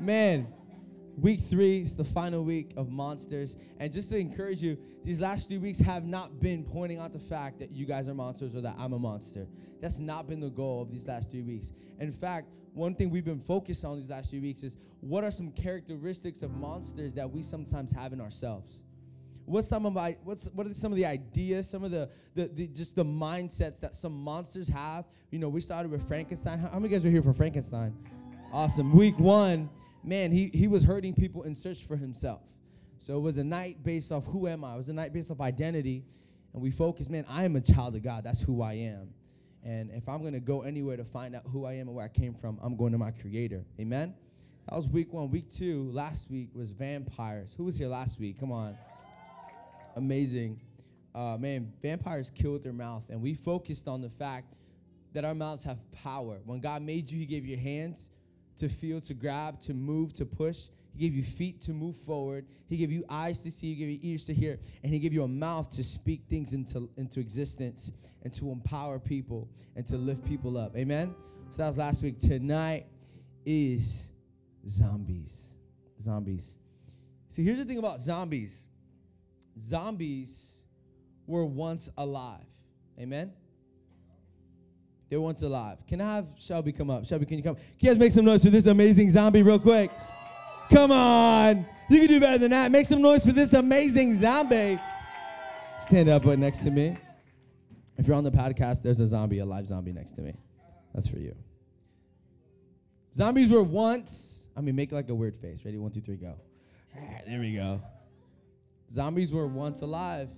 Man, week three is the final week of Monsters. And just to encourage you, these last three weeks have not been pointing out the fact that you guys are monsters or that I'm a monster. That's not been the goal of these last three weeks. In fact, one thing we've been focused on these last few weeks is what are some characteristics of monsters that we sometimes have in ourselves? What's some of my what's what are some of the ideas, some of the, the, the just the mindsets that some monsters have? You know, we started with Frankenstein. How, how many guys were here for Frankenstein? Awesome. Week one, man, he he was hurting people in search for himself. So it was a night based off who am I? It was a night based off identity. And we focused, man, I am a child of God. That's who I am. And if I'm going to go anywhere to find out who I am and where I came from, I'm going to my creator. Amen? That was week one. Week two, last week, was vampires. Who was here last week? Come on. Amazing. Uh, man, vampires kill with their mouth. And we focused on the fact that our mouths have power. When God made you, He gave you hands to feel, to grab, to move, to push. He gave you feet to move forward. He gave you eyes to see. He gave you ears to hear. And He gave you a mouth to speak things into, into existence and to empower people and to lift people up. Amen? So that was last week. Tonight is zombies. Zombies. See, here's the thing about zombies zombies were once alive. Amen? They were once alive. Can I have Shelby come up? Shelby, can you come? Can you guys make some noise for this amazing zombie real quick? Come on. You can do better than that. Make some noise for this amazing zombie. Stand up right next to me. If you're on the podcast, there's a zombie, a live zombie next to me. That's for you. Zombies were once, I mean, make like a weird face. Ready? One, two, three, go. Ah, there we go. Zombies were once alive,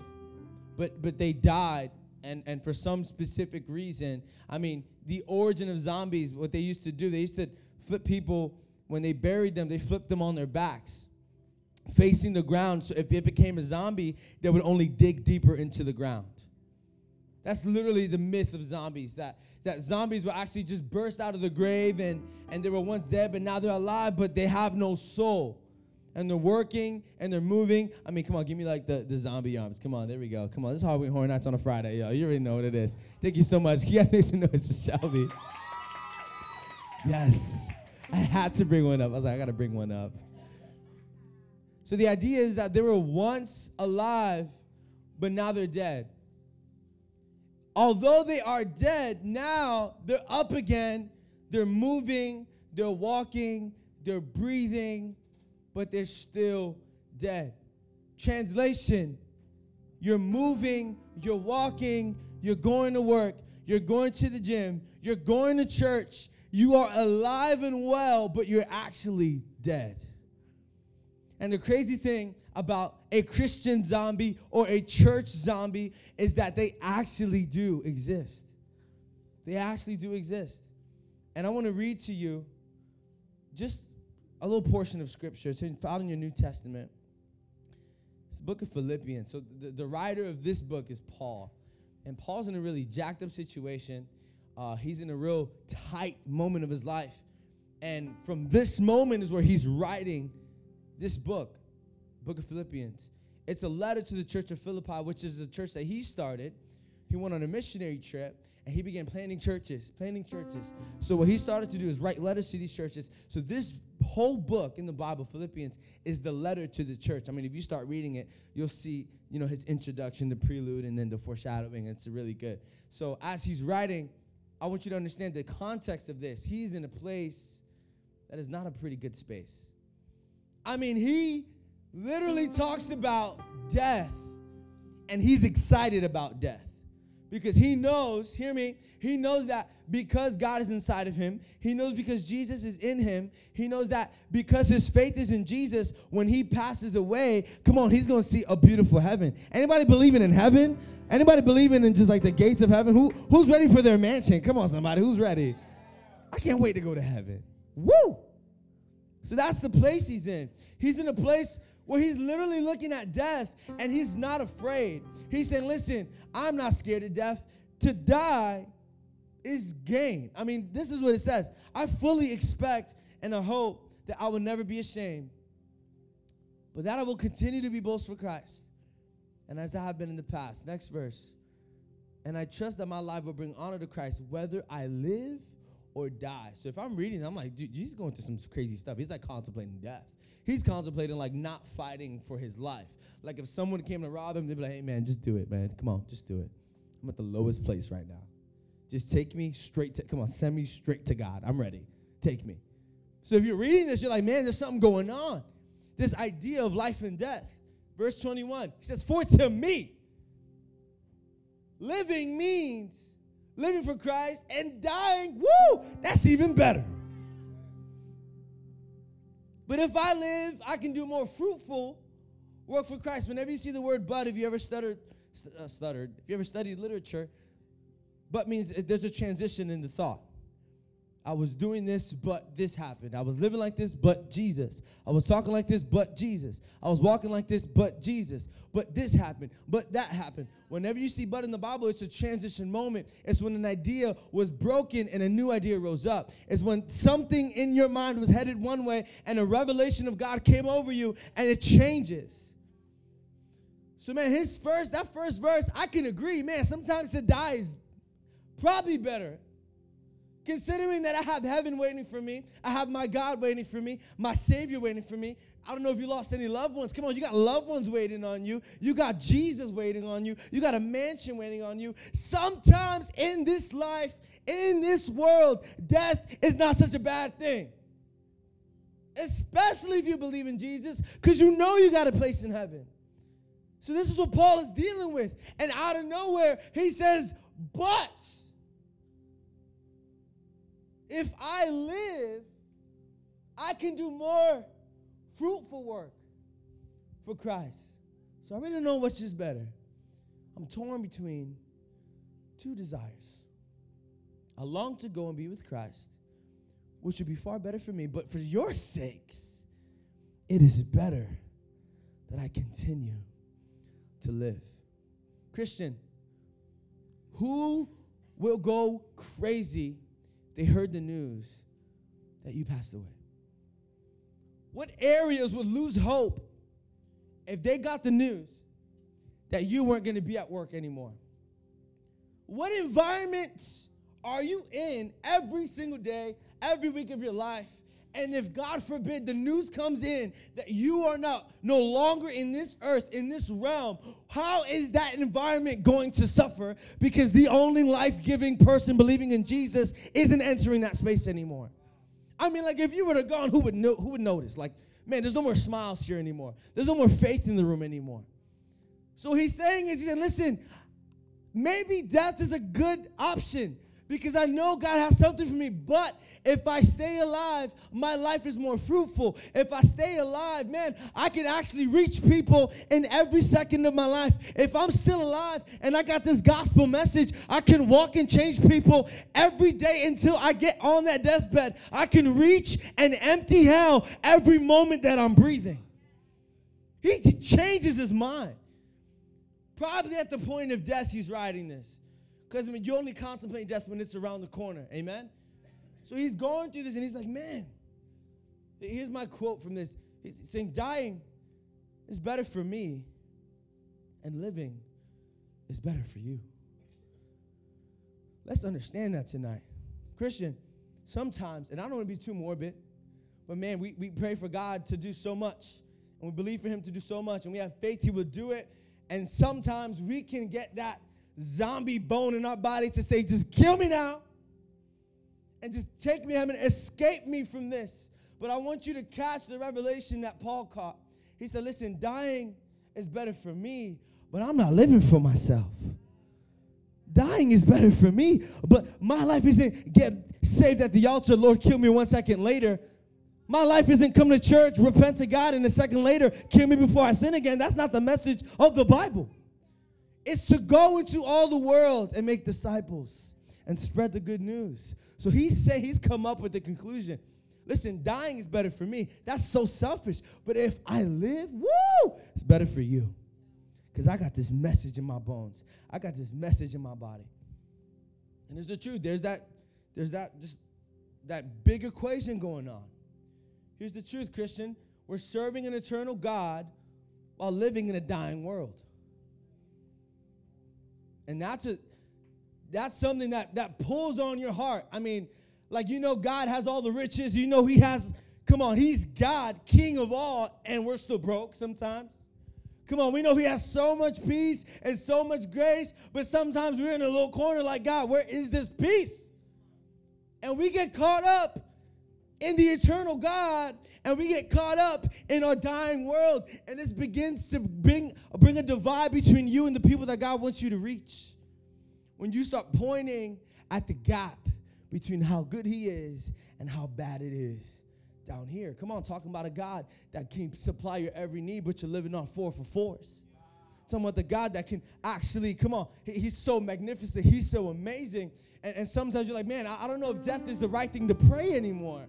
but but they died, and and for some specific reason. I mean, the origin of zombies. What they used to do, they used to flip people when they buried them. They flipped them on their backs, facing the ground. So if it became a zombie, they would only dig deeper into the ground. That's literally the myth of zombies. That that zombies will actually just burst out of the grave and and they were once dead, but now they're alive, but they have no soul and they're working and they're moving. I mean, come on, give me like the, the zombie arms. Come on, there we go. Come on, this is Halloween Horror Nights on a Friday, yo. You already know what it is. Thank you so much. You guys make some noise for Shelby. Yes. I had to bring one up. I was like, I gotta bring one up. So the idea is that they were once alive, but now they're dead. Although they are dead, now they're up again, they're moving, they're walking, they're breathing, but they're still dead. Translation You're moving, you're walking, you're going to work, you're going to the gym, you're going to church, you are alive and well, but you're actually dead. And the crazy thing about a Christian zombie or a church zombie is that they actually do exist. They actually do exist. And I want to read to you just a little portion of scripture. It's found in your New Testament. It's the book of Philippians. So the, the writer of this book is Paul. And Paul's in a really jacked up situation. Uh, he's in a real tight moment of his life. And from this moment is where he's writing this book, book of Philippians. It's a letter to the church of Philippi, which is the church that he started. He went on a missionary trip and he began planting churches, planting churches. So what he started to do is write letters to these churches. So this whole book in the Bible, Philippians, is the letter to the church. I mean, if you start reading it, you'll see, you know, his introduction, the prelude, and then the foreshadowing. It's really good. So as he's writing, I want you to understand the context of this. He's in a place that is not a pretty good space. I mean, he literally talks about death, and he's excited about death because he knows, hear me, he knows that because God is inside of him, he knows because Jesus is in him, he knows that because his faith is in Jesus, when he passes away, come on, he's to see a beautiful heaven. Anybody believing in heaven? Anybody believing in just like the gates of heaven? Who who's ready for their mansion? Come on somebody, who's ready? I can't wait to go to heaven. Woo! So that's the place he's in. He's in a place where he's literally looking at death and he's not afraid. He's saying, Listen, I'm not scared of death. To die is gain. I mean, this is what it says. I fully expect and I hope that I will never be ashamed, but that I will continue to be boast for Christ. And as I have been in the past. Next verse. And I trust that my life will bring honor to Christ, whether I live or die. So if I'm reading, I'm like, dude, he's going through some crazy stuff. He's like contemplating death. He's contemplating like not fighting for his life. Like if someone came to rob him, they'd be like, hey man, just do it, man. Come on, just do it. I'm at the lowest place right now. Just take me straight to, come on, send me straight to God. I'm ready. Take me. So if you're reading this, you're like, man, there's something going on. This idea of life and death. Verse 21, he says, For to me, living means living for Christ and dying, woo, that's even better. But if I live, I can do more fruitful work for Christ. Whenever you see the word but, if you ever stuttered, uh, stuttered, if you ever studied literature, but means there's a transition in the thought. I was doing this, but this happened. I was living like this, but Jesus. I was talking like this, but Jesus. I was walking like this, but Jesus. But this happened, but that happened. Whenever you see but in the Bible, it's a transition moment. It's when an idea was broken and a new idea rose up. It's when something in your mind was headed one way and a revelation of God came over you and it changes. So, man, his first, that first verse, I can agree, man, sometimes to die is probably better Considering that I have heaven waiting for me, I have my God waiting for me, my Savior waiting for me. I don't know if you lost any loved ones. Come on, you got loved ones waiting on you. You got Jesus waiting on you. You got a mansion waiting on you. Sometimes in this life, in this world, death is not such a bad thing. Especially if you believe in Jesus, because you know you got a place in heaven. So, this is what Paul is dealing with. And out of nowhere, he says, But if I live, I can do more fruitful work for Christ. So I really don't know which is better. I'm torn between two desires. I long to go and be with Christ, which would be far better for me, but for your sakes, it is better that I continue to live. Christian, who will go crazy they heard the news that you passed away? What areas would lose hope if they got the news that you weren't going to be at work anymore? What environments are you in every single day, every week of your life and if God forbid the news comes in that you are not no longer in this earth, in this realm, how is that environment going to suffer? Because the only life-giving person believing in Jesus isn't entering that space anymore. I mean, like if you were to gone, who would know, who would notice? Like, man, there's no more smiles here anymore. There's no more faith in the room anymore. So he's saying is he said, listen, maybe death is a good option because I know God has something for me. But if I stay alive, my life is more fruitful. If I stay alive, man, I can actually reach people in every second of my life. If I'm still alive and I got this gospel message, I can walk and change people every day until I get on that deathbed. I can reach and empty hell every moment that I'm breathing. He changes his mind. Probably at the point of death, he's writing this. Because I mean, you only contemplate death when it's around the corner. Amen? So he's going through this and he's like, man, here's my quote from this. He's saying, dying is better for me, and living is better for you. Let's understand that tonight. Christian, sometimes, and I don't want to be too morbid, but man, we, we pray for God to do so much, and we believe for Him to do so much, and we have faith He will do it. And sometimes we can get that zombie bone in our body to say, just kill me now and just take me heaven, escape me from this. But I want you to catch the revelation that Paul caught. He said, listen, dying is better for me, but I'm not living for myself. Dying is better for me, but my life isn't get saved at the altar, Lord, kill me one second later. My life isn't come to church, repent to God, and a second later, kill me before I sin again. That's not the message of the Bible is to go into all the world and make disciples and spread the good news. So he said he's come up with the conclusion. Listen, dying is better for me. That's so selfish. But if I live, woo, it's better for you. Because I got this message in my bones. I got this message in my body. And there's the truth. There's that, there's that just that big equation going on. Here's the truth, Christian. We're serving an eternal God while living in a dying world. And that's a that's something that that pulls on your heart. I mean, Like, you know, God has all the riches. You know, He has, come on, He's God, King of all, and we're still broke sometimes. Come on, we know He has so much peace and so much grace, but sometimes we're in a little corner like, God, where is this peace? And we get caught up in the eternal God and we get caught up in our dying world and this begins to bring, bring a divide between you and the people that God wants you to reach. When you start pointing at the gap between how good he is and how bad it is down here. Come on, talking about a God that can supply your every need, but you're living on four for fours. Talking about the God that can actually, come on, he, he's so magnificent, he's so amazing. And, and sometimes you're like, man, I, I don't know if death is the right thing to pray anymore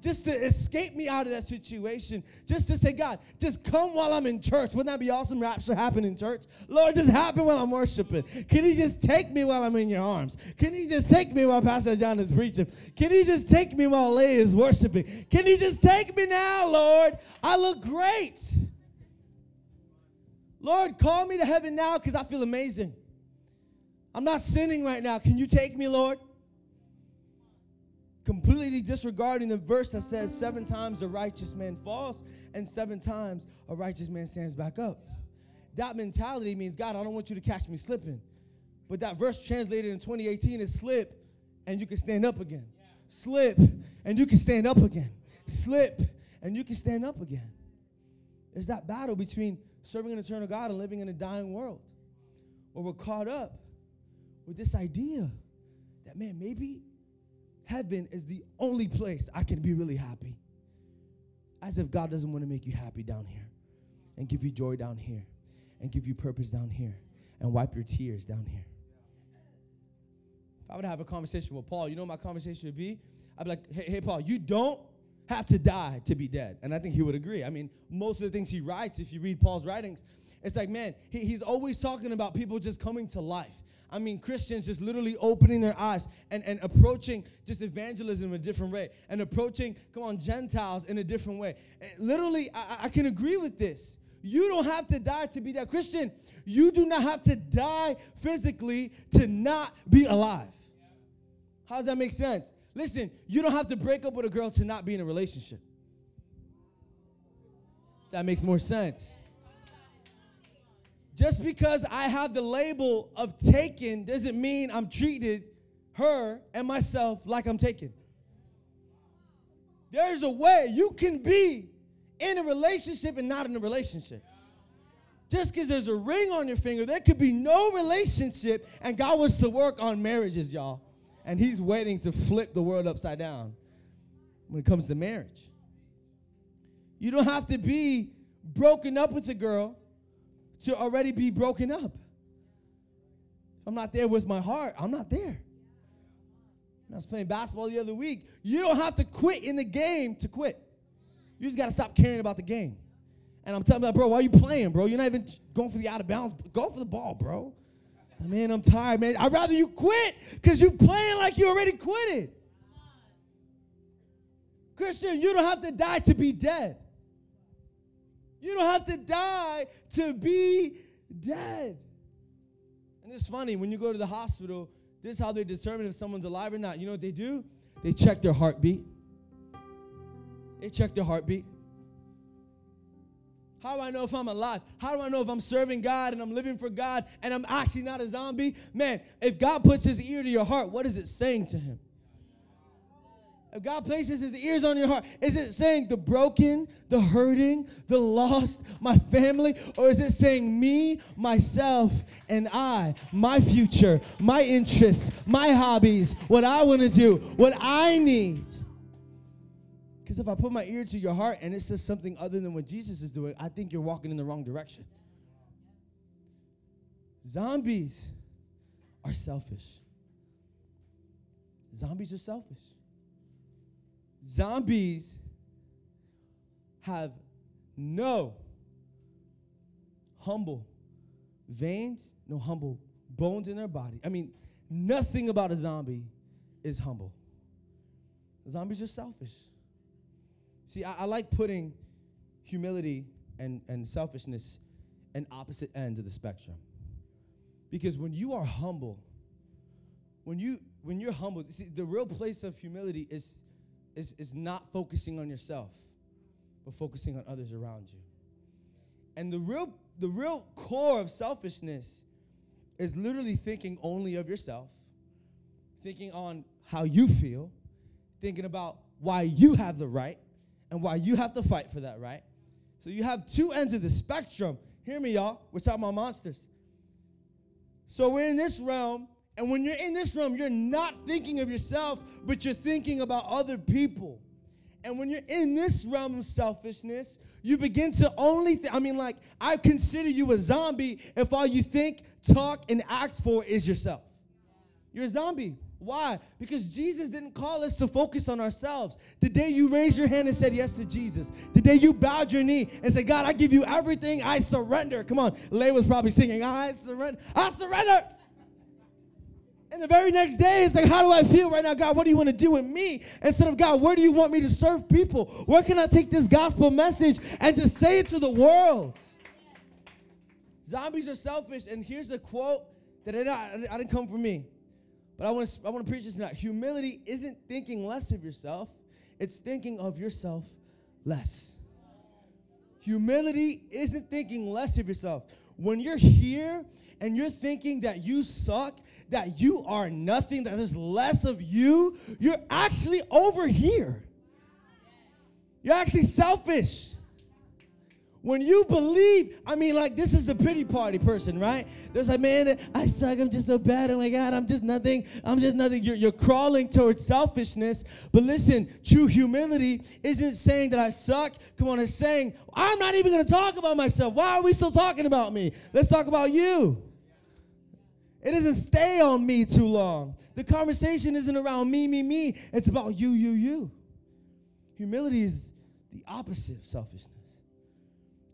just to escape me out of that situation, just to say, God, just come while I'm in church. Wouldn't that be awesome? Rapture happen in church. Lord, just happen while I'm worshiping. Can He just take me while I'm in your arms? Can He just take me while Pastor John is preaching? Can He just take me while Leah is worshiping? Can He just take me now, Lord? I look great. Lord, call me to heaven now because I feel amazing. I'm not sinning right now. Can you take me, Lord? Completely disregarding the verse that says seven times a righteous man falls and seven times a righteous man stands back up. That mentality means, God, I don't want you to catch me slipping. But that verse translated in 2018 is slip and you can stand up again. Slip and you can stand up again. Slip and you can stand up again. There's that battle between serving an eternal God and living in a dying world. Where we're caught up with this idea that, man, maybe heaven is the only place I can be really happy. As if God doesn't want to make you happy down here and give you joy down here and give you purpose down here and wipe your tears down here. If I would have a conversation with Paul, you know my conversation would be? I'd be like, hey, hey, Paul, you don't have to die to be dead. And I think he would agree. I mean, most of the things he writes, if you read Paul's writings, it's like, man, he, he's always talking about people just coming to life. I mean, Christians just literally opening their eyes and, and approaching just evangelism in a different way and approaching, come on, Gentiles in a different way. And literally, I, I can agree with this. You don't have to die to be that Christian. You do not have to die physically to not be alive. How does that make sense? Listen, you don't have to break up with a girl to not be in a relationship. That makes more sense. Just because I have the label of taken doesn't mean I'm treated her and myself like I'm taken. There's a way you can be in a relationship and not in a relationship. Just because there's a ring on your finger, there could be no relationship, and God wants to work on marriages, y'all. And He's waiting to flip the world upside down when it comes to marriage. You don't have to be broken up with a girl to already be broken up. If I'm not there with my heart, I'm not there. I was playing basketball the other week. You don't have to quit in the game to quit. You just got to stop caring about the game. And I'm telling you, bro, why are you playing, bro? You're not even going for the out of bounds. Go for the ball, bro. Man, I'm tired, man. I'd rather you quit because you're playing like you already quitted. Christian, you don't have to die to be dead. You don't have to die to be dead. And it's funny, when you go to the hospital, this is how they determine if someone's alive or not. You know what they do? They check their heartbeat. They check their heartbeat. How do I know if I'm alive? How do I know if I'm serving God and I'm living for God and I'm actually not a zombie? Man, if God puts his ear to your heart, what is it saying to him? If God places his ears on your heart, is it saying the broken, the hurting, the lost, my family? Or is it saying me, myself, and I, my future, my interests, my hobbies, what I want to do, what I need? Because if I put my ear to your heart and it says something other than what Jesus is doing, I think you're walking in the wrong direction. Zombies are selfish. Zombies are selfish. Zombies have no humble veins, no humble bones in their body. I mean, nothing about a zombie is humble. Zombies are selfish. See, I, I like putting humility and, and selfishness in opposite ends of the spectrum. Because when you are humble, when you when you're humble, see, the real place of humility is, is, is not focusing on yourself, but focusing on others around you. And the real, the real core of selfishness is literally thinking only of yourself, thinking on how you feel, thinking about why you have the right and why you have to fight for that right. So you have two ends of the spectrum. Hear me, y'all. We're talking about monsters. So we're in this realm, and when you're in this realm, you're not thinking of yourself, but you're thinking about other people. And when you're in this realm of selfishness, you begin to only th- I mean, like, I consider you a zombie if all you think, talk, and act for is yourself. You're a zombie. Why? Because Jesus didn't call us to focus on ourselves. The day you raised your hand and said yes to Jesus, the day you bowed your knee and said, God, I give you everything, I surrender. Come on, Lay was probably singing, I surrender, I surrender. And the very next day, it's like, how do I feel right now? God, what do you want to do with me? Instead of, God, where do you want me to serve people? Where can I take this gospel message and just say it to the world? Zombies are selfish. And here's a quote that I, I didn't come from me. But I want to I want to preach this tonight. Humility isn't thinking less of yourself, it's thinking of yourself less. Humility isn't thinking less of yourself. When you're here and you're thinking that you suck, that you are nothing, that there's less of you, you're actually over here. You're actually selfish. When you believe, I mean, like, this is the pity party person, right? There's like, man, I suck. I'm just so bad. Oh my God, I'm just nothing. I'm just nothing. You're, you're crawling towards selfishness. But listen, true humility isn't saying that I suck. Come on, it's saying, I'm not even going to talk about myself. Why are we still talking about me? Let's talk about you. It doesn't stay on me too long. The conversation isn't around me, me, me. It's about you, you, you. Humility is the opposite of selfishness.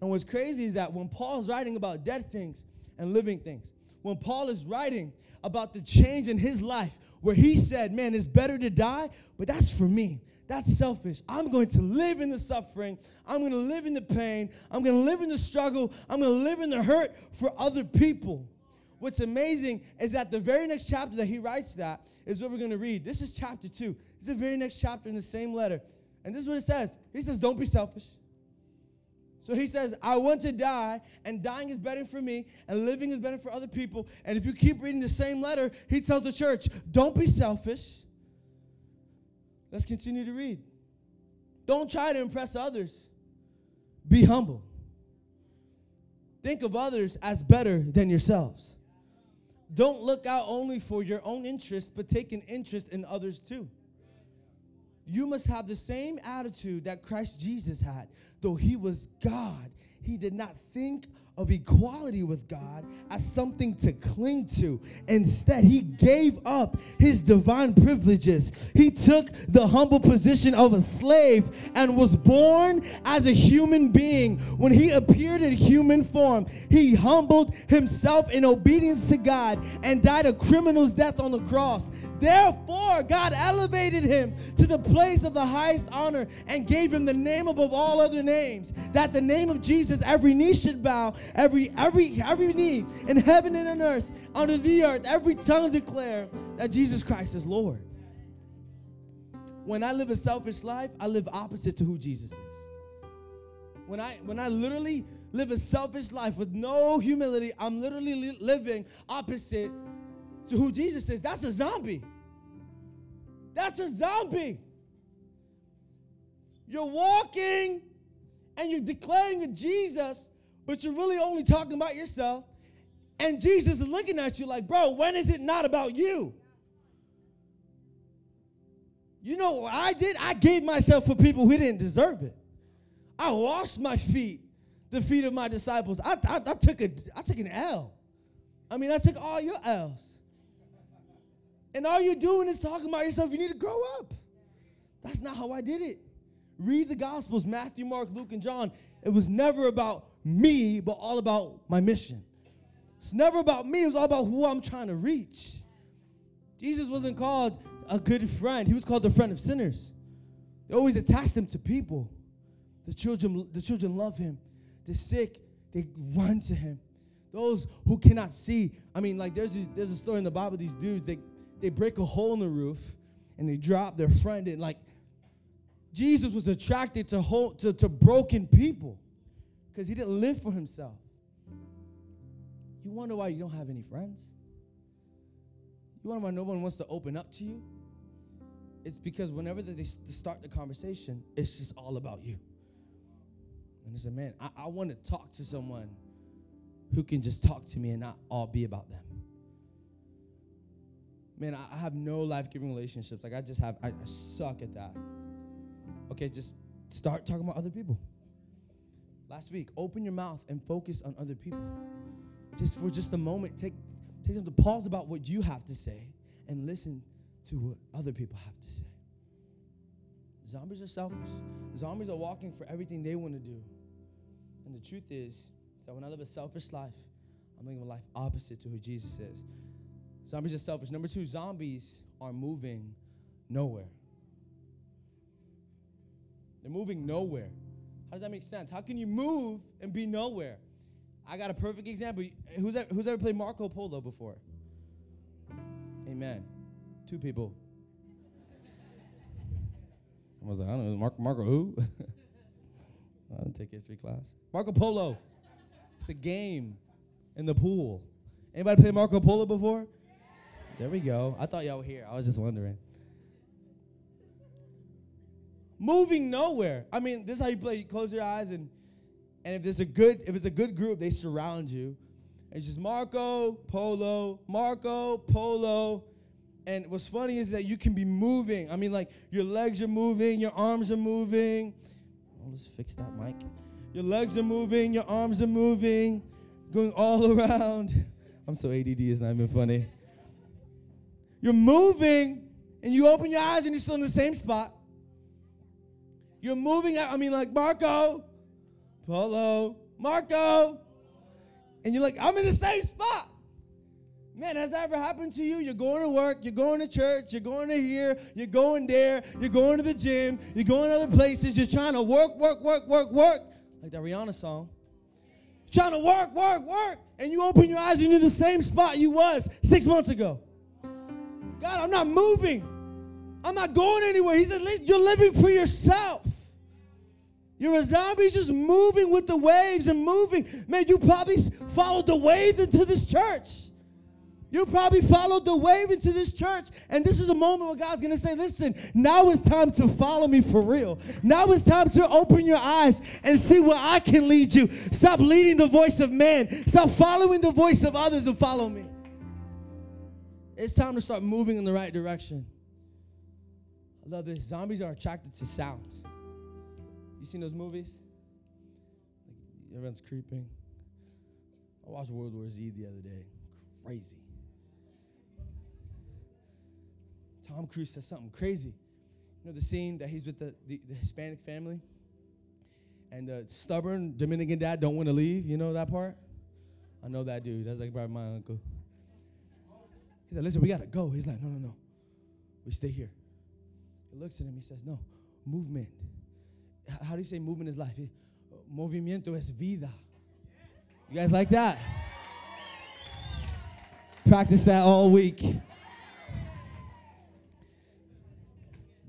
And what's crazy is that when Paul's writing about dead things and living things, when Paul is writing about the change in his life, where he said, Man, it's better to die, but that's for me. That's selfish. I'm going to live in the suffering. I'm going to live in the pain. I'm going to live in the struggle. I'm going to live in the hurt for other people. What's amazing is that the very next chapter that he writes that is what we're going to read. This is chapter two. It's the very next chapter in the same letter. And this is what it says. He says, Don't be selfish. So he says, I want to die, and dying is better for me, and living is better for other people. And if you keep reading the same letter, he tells the church, don't be selfish. Let's continue to read. Don't try to impress others, be humble. Think of others as better than yourselves. Don't look out only for your own interest, but take an interest in others too you must have the same attitude that Christ Jesus had. Though he was God, he did not think of equality with God as something to cling to. Instead, he gave up his divine privileges. He took the humble position of a slave and was born as a human being. When he appeared in human form, he humbled himself in obedience to God and died a criminal's death on the cross. Therefore, God elevated him to the place of the highest honor and gave him the name above all other names, that the name of Jesus every knee should bow every every every knee in heaven and on earth, under the earth, every tongue declare that Jesus Christ is Lord. When I live a selfish life, I live opposite to who Jesus is. When I when I literally live a selfish life with no humility, I'm literally li- living opposite to who Jesus is. That's a zombie. That's a zombie. You're walking and you're declaring that Jesus but you're really only talking about yourself. And Jesus is looking at you like, bro, when is it not about you? You know what I did? I gave myself for people who didn't deserve it. I washed my feet, the feet of my disciples. I, I, I took a, I took an L. I mean, I took all your L's. And all you're doing is talking about yourself. You need to grow up. That's not how I did it. Read the Gospels Matthew, Mark, Luke, and John. It was never about me, but all about my mission. It's never about me, it was all about who I'm trying to reach. Jesus wasn't called a good friend, he was called the friend of sinners. They always attached him to people. The children, the children love him. The sick, they run to him. Those who cannot see, I mean, like there's there's a story in the Bible. These dudes, they they break a hole in the roof and they drop their friend in. Like Jesus was attracted to whole, to, to broken people because he didn't live for himself. You wonder why you don't have any friends? You wonder why no one wants to open up to you? It's because whenever they start the conversation, it's just all about you. And I said, man, I, I want to talk to someone who can just talk to me and not all be about them. Man, I, I have no life giving relationships. Like, I just have, I, I suck at that. Okay, just start talking about other people. Last week, open your mouth and focus on other people. Just for just a moment, take, take time to pause about what you have to say and listen to what other people have to say. Zombies are selfish. Zombies are walking for everything they want to do. And the truth is, is that when I live a selfish life, I'm living a life opposite to who Jesus is. Zombies are selfish. Number two, zombies are moving nowhere. They're moving nowhere. How does that make sense? How can you move and be nowhere? I got a perfect example. Who's ever, who's ever played Marco Polo before? Amen. Two people. I was like, I don't know, Marco, Marco who? I didn't take history class. Marco Polo. It's a game in the pool. Anybody play Marco Polo before? There we go. I thought y'all were here. I was just wondering. Moving nowhere. I mean, this is how you play. You close your eyes and and if there's a good if it's a good group, they surround you. It's just Marco Polo, Marco Polo, and what's funny is that you can be moving. I mean, like your legs are moving, your arms are moving. Oh, let's fix that mic. Your legs are moving, your arms are moving, going all around. I'm so ADD, it's not even funny. You're moving, and you open your eyes and you're still in the same spot. You're moving, out. I mean, like Marco, Polo, Marco, and you're like, I'm in the same spot. Man, has that ever happened to you? You're going to work, you're going to church, you're going to here, you're going there, you're going to the gym, you're going to other places, you're trying to work, work, work, work, work, like that Rihanna song. Trying to work, work, work, and you open your eyes and you're in the same spot you was six months ago. God, I'm not moving. I'm not going anywhere. He said, You're living for yourself. You're a zombie just moving with the waves and moving. Man, you probably followed the waves into this church. You probably followed the wave into this church, and this is a moment where God's gonna say, Listen, now it's time to follow me for real. Now it's time to open your eyes and see where I can lead you. Stop leading the voice of man, stop following the voice of others and follow me. It's time to start moving in the right direction. I love this. Zombies are attracted to sound. You seen those movies? Everyone's creeping. I watched World War Z the other day. Crazy. Tom Cruise says something crazy. You know the scene that he's with the, the, the Hispanic family? And the stubborn Dominican dad don't want to leave. You know that part? I know that dude. That's like probably my uncle. He said, listen, we gotta go. He's like, no, no, no. We stay here. He looks at him, he says, no, movement. How do you say movement is life? Movimiento es vida. You guys like that? Practice that all week.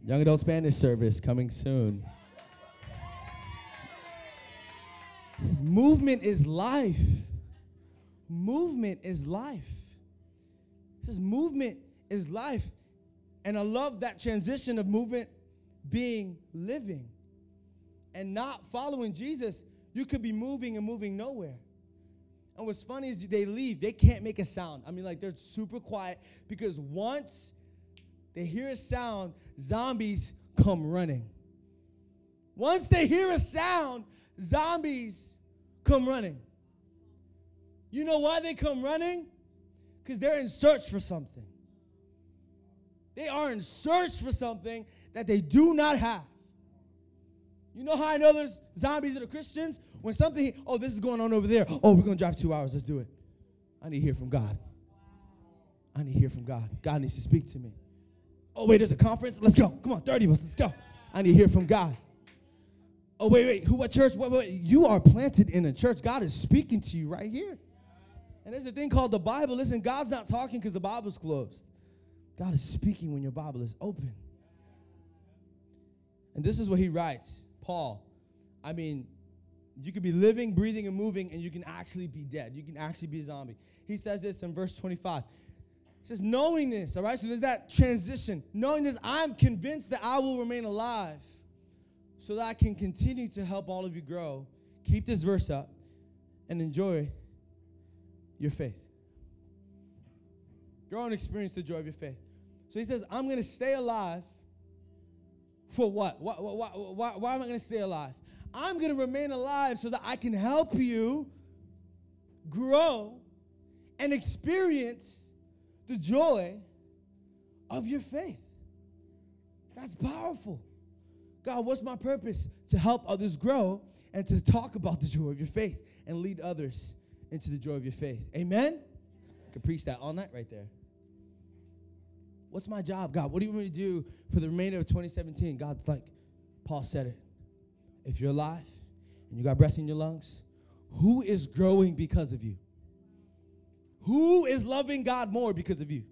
Young adult Spanish service coming soon. movement is life. Movement is life. Says movement is life. And I love that transition of movement being living and not following Jesus. You could be moving and moving nowhere. And what's funny is they leave, they can't make a sound. I mean, like they're super quiet because once they hear a sound, zombies come running. Once they hear a sound, zombies come running. You know why they come running? Because they're in search for something. They are in search for something that they do not have. You know how I know there's zombies that are Christians? When something, oh, this is going on over there. Oh, we're going to drive two hours. Let's do it. I need to hear from God. I need to hear from God. God needs to speak to me. Oh, wait, there's a conference? Let's go. Come on, 30 of us, let's go. I need to hear from God. Oh, wait, wait, who, what church? What, wait. You are planted in a church. God is speaking to you right here. And there's a thing called the Bible. Listen, God's not talking because the Bible's closed. God is speaking when your Bible is open. And this is what he writes Paul, I mean, you could be living, breathing, and moving, and you can actually be dead. You can actually be a zombie. He says this in verse 25. He says, knowing this, all right? So there's that transition. Knowing this, I'm convinced that I will remain alive so that I can continue to help all of you grow. Keep this verse up and enjoy your faith. Grow and experience the joy of your faith. So he says, I'm going to stay alive for what? Why, why, why, why am I going to stay alive? I'm going to remain alive so that I can help you grow and experience the joy of your faith. That's powerful. God, what's my purpose? To help others grow and to talk about the joy of your faith and lead others into the joy of your faith. Amen? I could preach that all night right there. What's my job, God? What do you want me to do for the remainder of 2017? God's like, Paul said it. If you're alive and you got breath in your lungs, who is growing because of you? Who is loving God more because of you?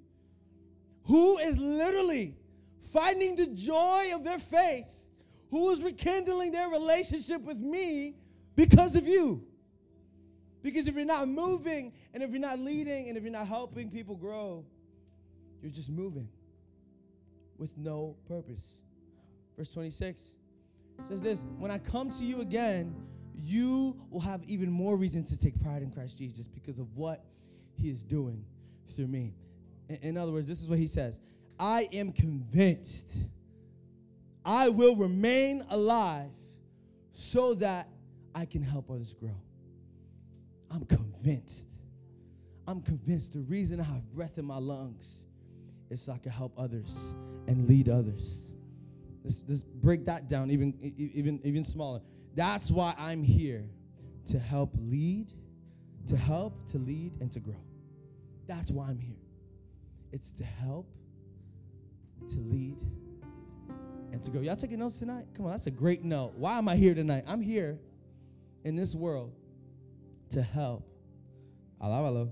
Who is literally finding the joy of their faith? Who is rekindling their relationship with me because of you? Because if you're not moving and if you're not leading and if you're not helping people grow, you're just moving with no purpose. Verse 26 says this When I come to you again, you will have even more reason to take pride in Christ Jesus because of what he is doing through me. In, other words, this is what he says I am convinced I will remain alive so that I can help others grow. I'm convinced. I'm convinced the reason I have breath in my lungs is so I can help others and lead others. Let's, let's break that down even, even, even smaller. That's why I'm here to help lead, to help, to lead, and to grow. That's why I'm here. It's to help, to lead, and to grow. Y'all taking notes tonight? Come on, that's a great note. Why am I here tonight? I'm here in this world to help. Hello.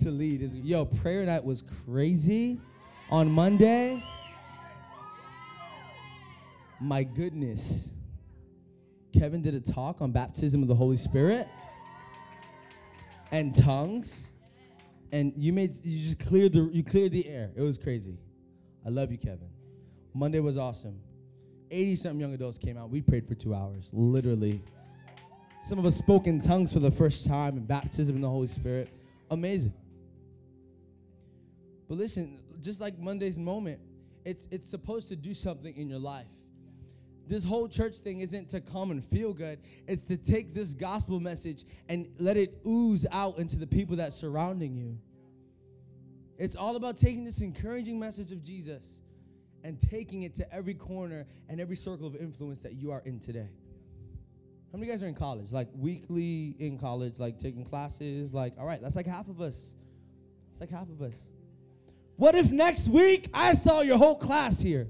To lead. Yo, prayer night was crazy on Monday. My goodness. Kevin did a talk on baptism of the Holy Spirit and tongues. And you made you just cleared the you cleared the air. It was crazy. I love you, Kevin. Monday was awesome. 80 something young adults came out. We prayed for two hours, literally. Some of us spoke in tongues for the first time and baptism in the Holy Spirit. Amazing. But listen, just like Monday's moment, it's it's supposed to do something in your life. This whole church thing isn't to come and feel good. It's to take this gospel message and let it ooze out into the people that surrounding you. It's all about taking this encouraging message of Jesus and taking it to every corner and every circle of influence that you are in today. How many guys are in college? Like weekly in college, like taking classes? Like, all right, that's like half of us. It's like half of us. What if next week I saw your whole class here?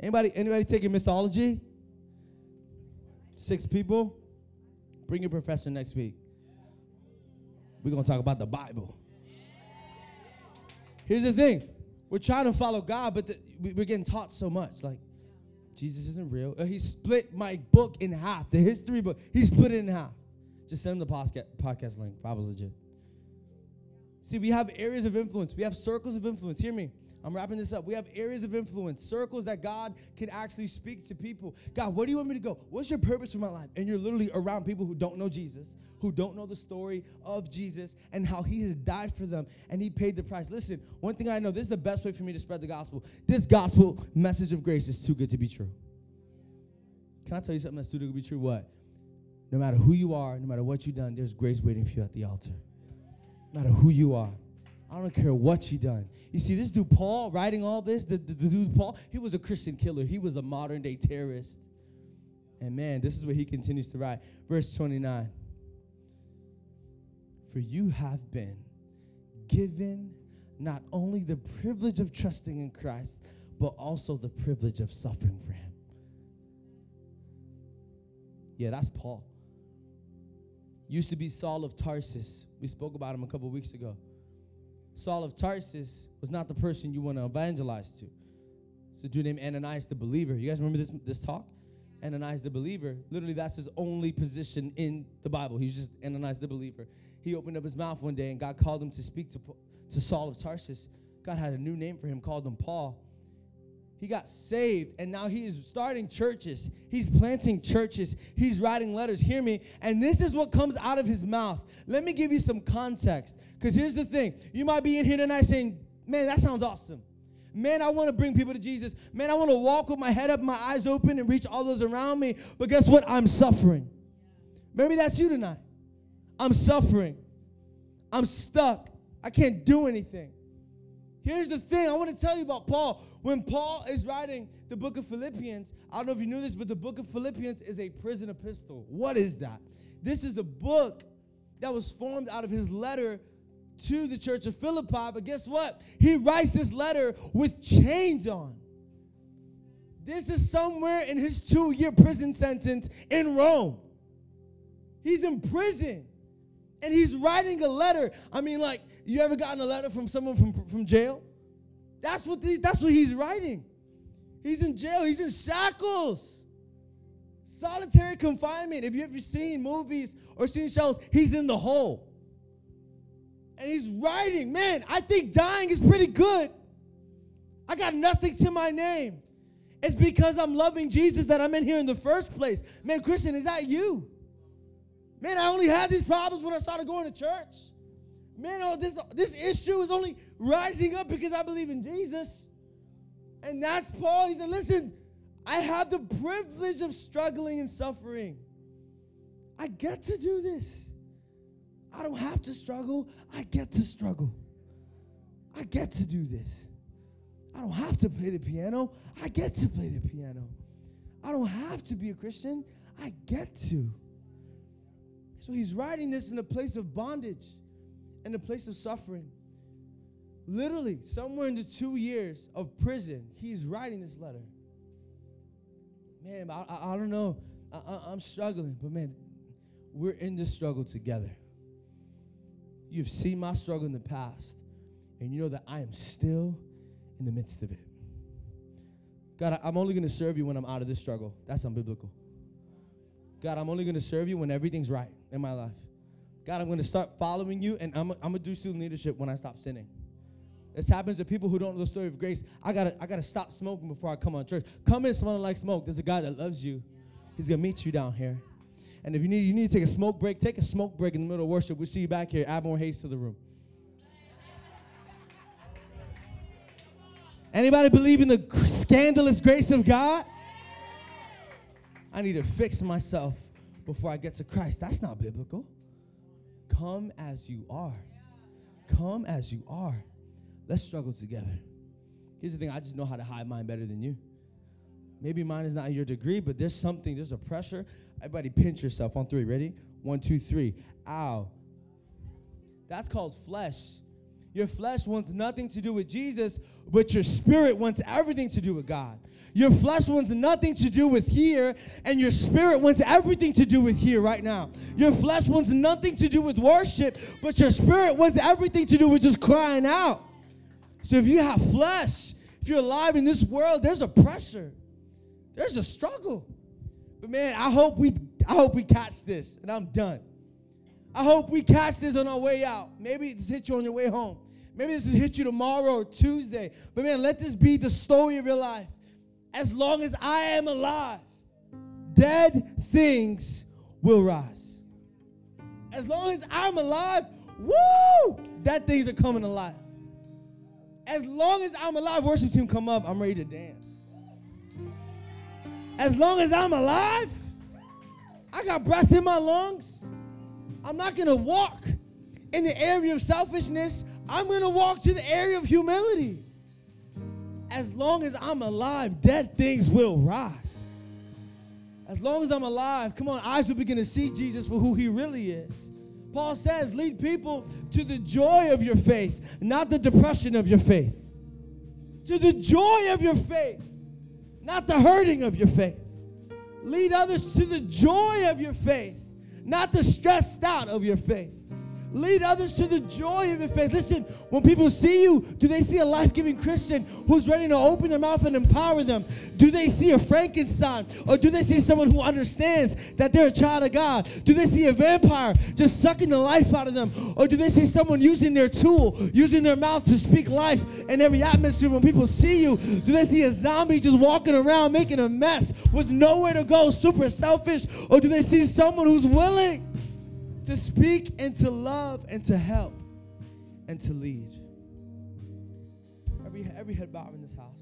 Anybody anybody taking mythology? Six people? Bring your professor next week. We're to talk about the Bible. Here's the thing. We're trying to follow God, but the, we're getting taught so much. Like, Jesus isn't real. Uh, he split my book in half, the history book. He split it in half. Just send him the podcast, podcast link. Bible's legit. See, we have areas of influence. We have circles of influence. Hear me. I'm wrapping this up. We have areas of influence, circles that God can actually speak to people. God, where do you want me to go? What's your purpose for my life? And you're literally around people who don't know Jesus, who don't know the story of Jesus and how he has died for them and he paid the price. Listen, one thing I know, this is the best way for me to spread the gospel. This gospel message of grace is too good to be true. Can I tell you something that's too good to be true? What? No matter who you are, no matter what you've done, there's grace waiting for you at the altar. No matter who you are. I don't care what you done. You see, this dude Paul writing all this, the, the, the, dude Paul, he was a Christian killer. He was a modern day terrorist. And man, this is what he continues to write. Verse 29. For you have been given not only the privilege of trusting in Christ, but also the privilege of suffering for him. Yeah, that's Paul. Used to be Saul of Tarsus. We spoke about him a couple weeks ago. Saul of Tarsus was not the person you want to evangelize to. It's a dude named Ananias the believer. You guys remember this, this talk? Ananias the believer. Literally, that's his only position in the Bible. He's just Ananias the believer. He opened up his mouth one day and God called him to speak to, to Saul of Tarsus. God had a new name for him, called him Paul. He got saved and now he is starting churches. He's planting churches. He's writing letters. Hear me. And this is what comes out of his mouth. Let me give you some context. Because here's the thing you might be in here tonight saying, Man, that sounds awesome. Man, I want to bring people to Jesus. Man, I want to walk with my head up, my eyes open, and reach all those around me. But guess what? I'm suffering. Maybe that's you tonight. I'm suffering. I'm stuck. I can't do anything. Here's the thing I want to tell you about Paul. When Paul is writing the book of Philippians, I don't know if you knew this, but the book of Philippians is a prison epistle. What is that? This is a book that was formed out of his letter to the church of Philippi. But guess what? He writes this letter with chains on. This is somewhere in his two year prison sentence in Rome. He's in prison and he's writing a letter. I mean, like, you ever gotten a letter from someone from, from jail? That's what, the, that's what he's writing. He's in jail, he's in shackles. Solitary confinement. If you ever seen movies or seen shows, he's in the hole. And he's writing, man, I think dying is pretty good. I got nothing to my name. It's because I'm loving Jesus that I'm in here in the first place. Man, Christian, is that you? Man, I only had these problems when I started going to church. Man, oh, this, this issue is only rising up because I believe in Jesus. And that's Paul. He said, Listen, I have the privilege of struggling and suffering. I get to do this. I don't have to struggle. I get to struggle. I get to do this. I don't have to play the piano. I get to play the piano. I don't have to be a Christian. I get to. So he's writing this in a place of bondage in a place of suffering. Literally, somewhere in the two years of prison, he's writing this letter. Man, I, I, I don't know. I, am struggling, but man, we're in this struggle together. You've seen my struggle in the past, and you know that I am still in the midst of it. God, I'm only going to serve you when I'm out of this struggle. That's unbiblical. God, I'm only going to serve you when everything's right in my life. God, I'm going to start following you, and I'm, I'm going to do student leadership when I stop sinning. This happens to people who don't know the story of grace. I gotta, I gotta stop smoking before I come on church. Come in smelling like smoke. There's a guy that loves you. He's gonna meet you down here. And if you need, you need to take a smoke break. Take a smoke break in the middle of worship. We'll see you back here. Add more haste to the room. Anybody believe in the scandalous grace of God? I need to fix myself before I get to Christ. That's not biblical. Come as you are. Come as you are. Let's struggle together. Here's the thing I just know how to hide mine better than you. Maybe mine is not your degree, but there's something, there's a pressure. Everybody pinch yourself on three. Ready? One, two, three. Ow. That's called flesh. Your flesh wants nothing to do with Jesus, but your spirit wants everything to do with God. Your flesh wants nothing to do with here, and your spirit wants everything to do with here right now. Your flesh wants nothing to do with worship, but your spirit wants everything to do with just crying out. So if you have flesh, if you're alive in this world, there's a pressure, there's a struggle. But man, I hope we I hope we catch this, and I'm done. I hope we catch this on our way out. Maybe it's hit you on your way home. Maybe this has hit you tomorrow or Tuesday. But man, let this be the story of your life as long as I am alive, dead things will rise. As long as I'm alive, woo, dead things are coming alive. As long as I'm alive, worship team come up, I'm ready to dance. As long as I'm alive, I got breath in my lungs. I'm not gonna walk in the area of selfishness. I'm gonna walk to the area of humility as long as I'm alive, dead things will rise. As long as I'm alive, come on, eyes will begin to see Jesus for who he really is. Paul says, lead people to the joy of your faith, not the depression of your faith. To the joy of your faith, not the hurting of your faith. Lead others to the joy of your faith, not the stressed out of your faith. Lead others to the joy of your faith. Listen, when people see you, do they see a life giving Christian who's ready to open their mouth and empower them? Do they see a Frankenstein? Or do they see someone who understands that they're a child of God? Do they see a vampire just sucking the life out of them? Or do they see someone using their tool, using their mouth to speak life in every atmosphere? When people see you, do they see a zombie just walking around making a mess with nowhere to go, super selfish? Or do they see someone who's willing? To speak and to love and to help and to lead. Every, every head bowed in this house,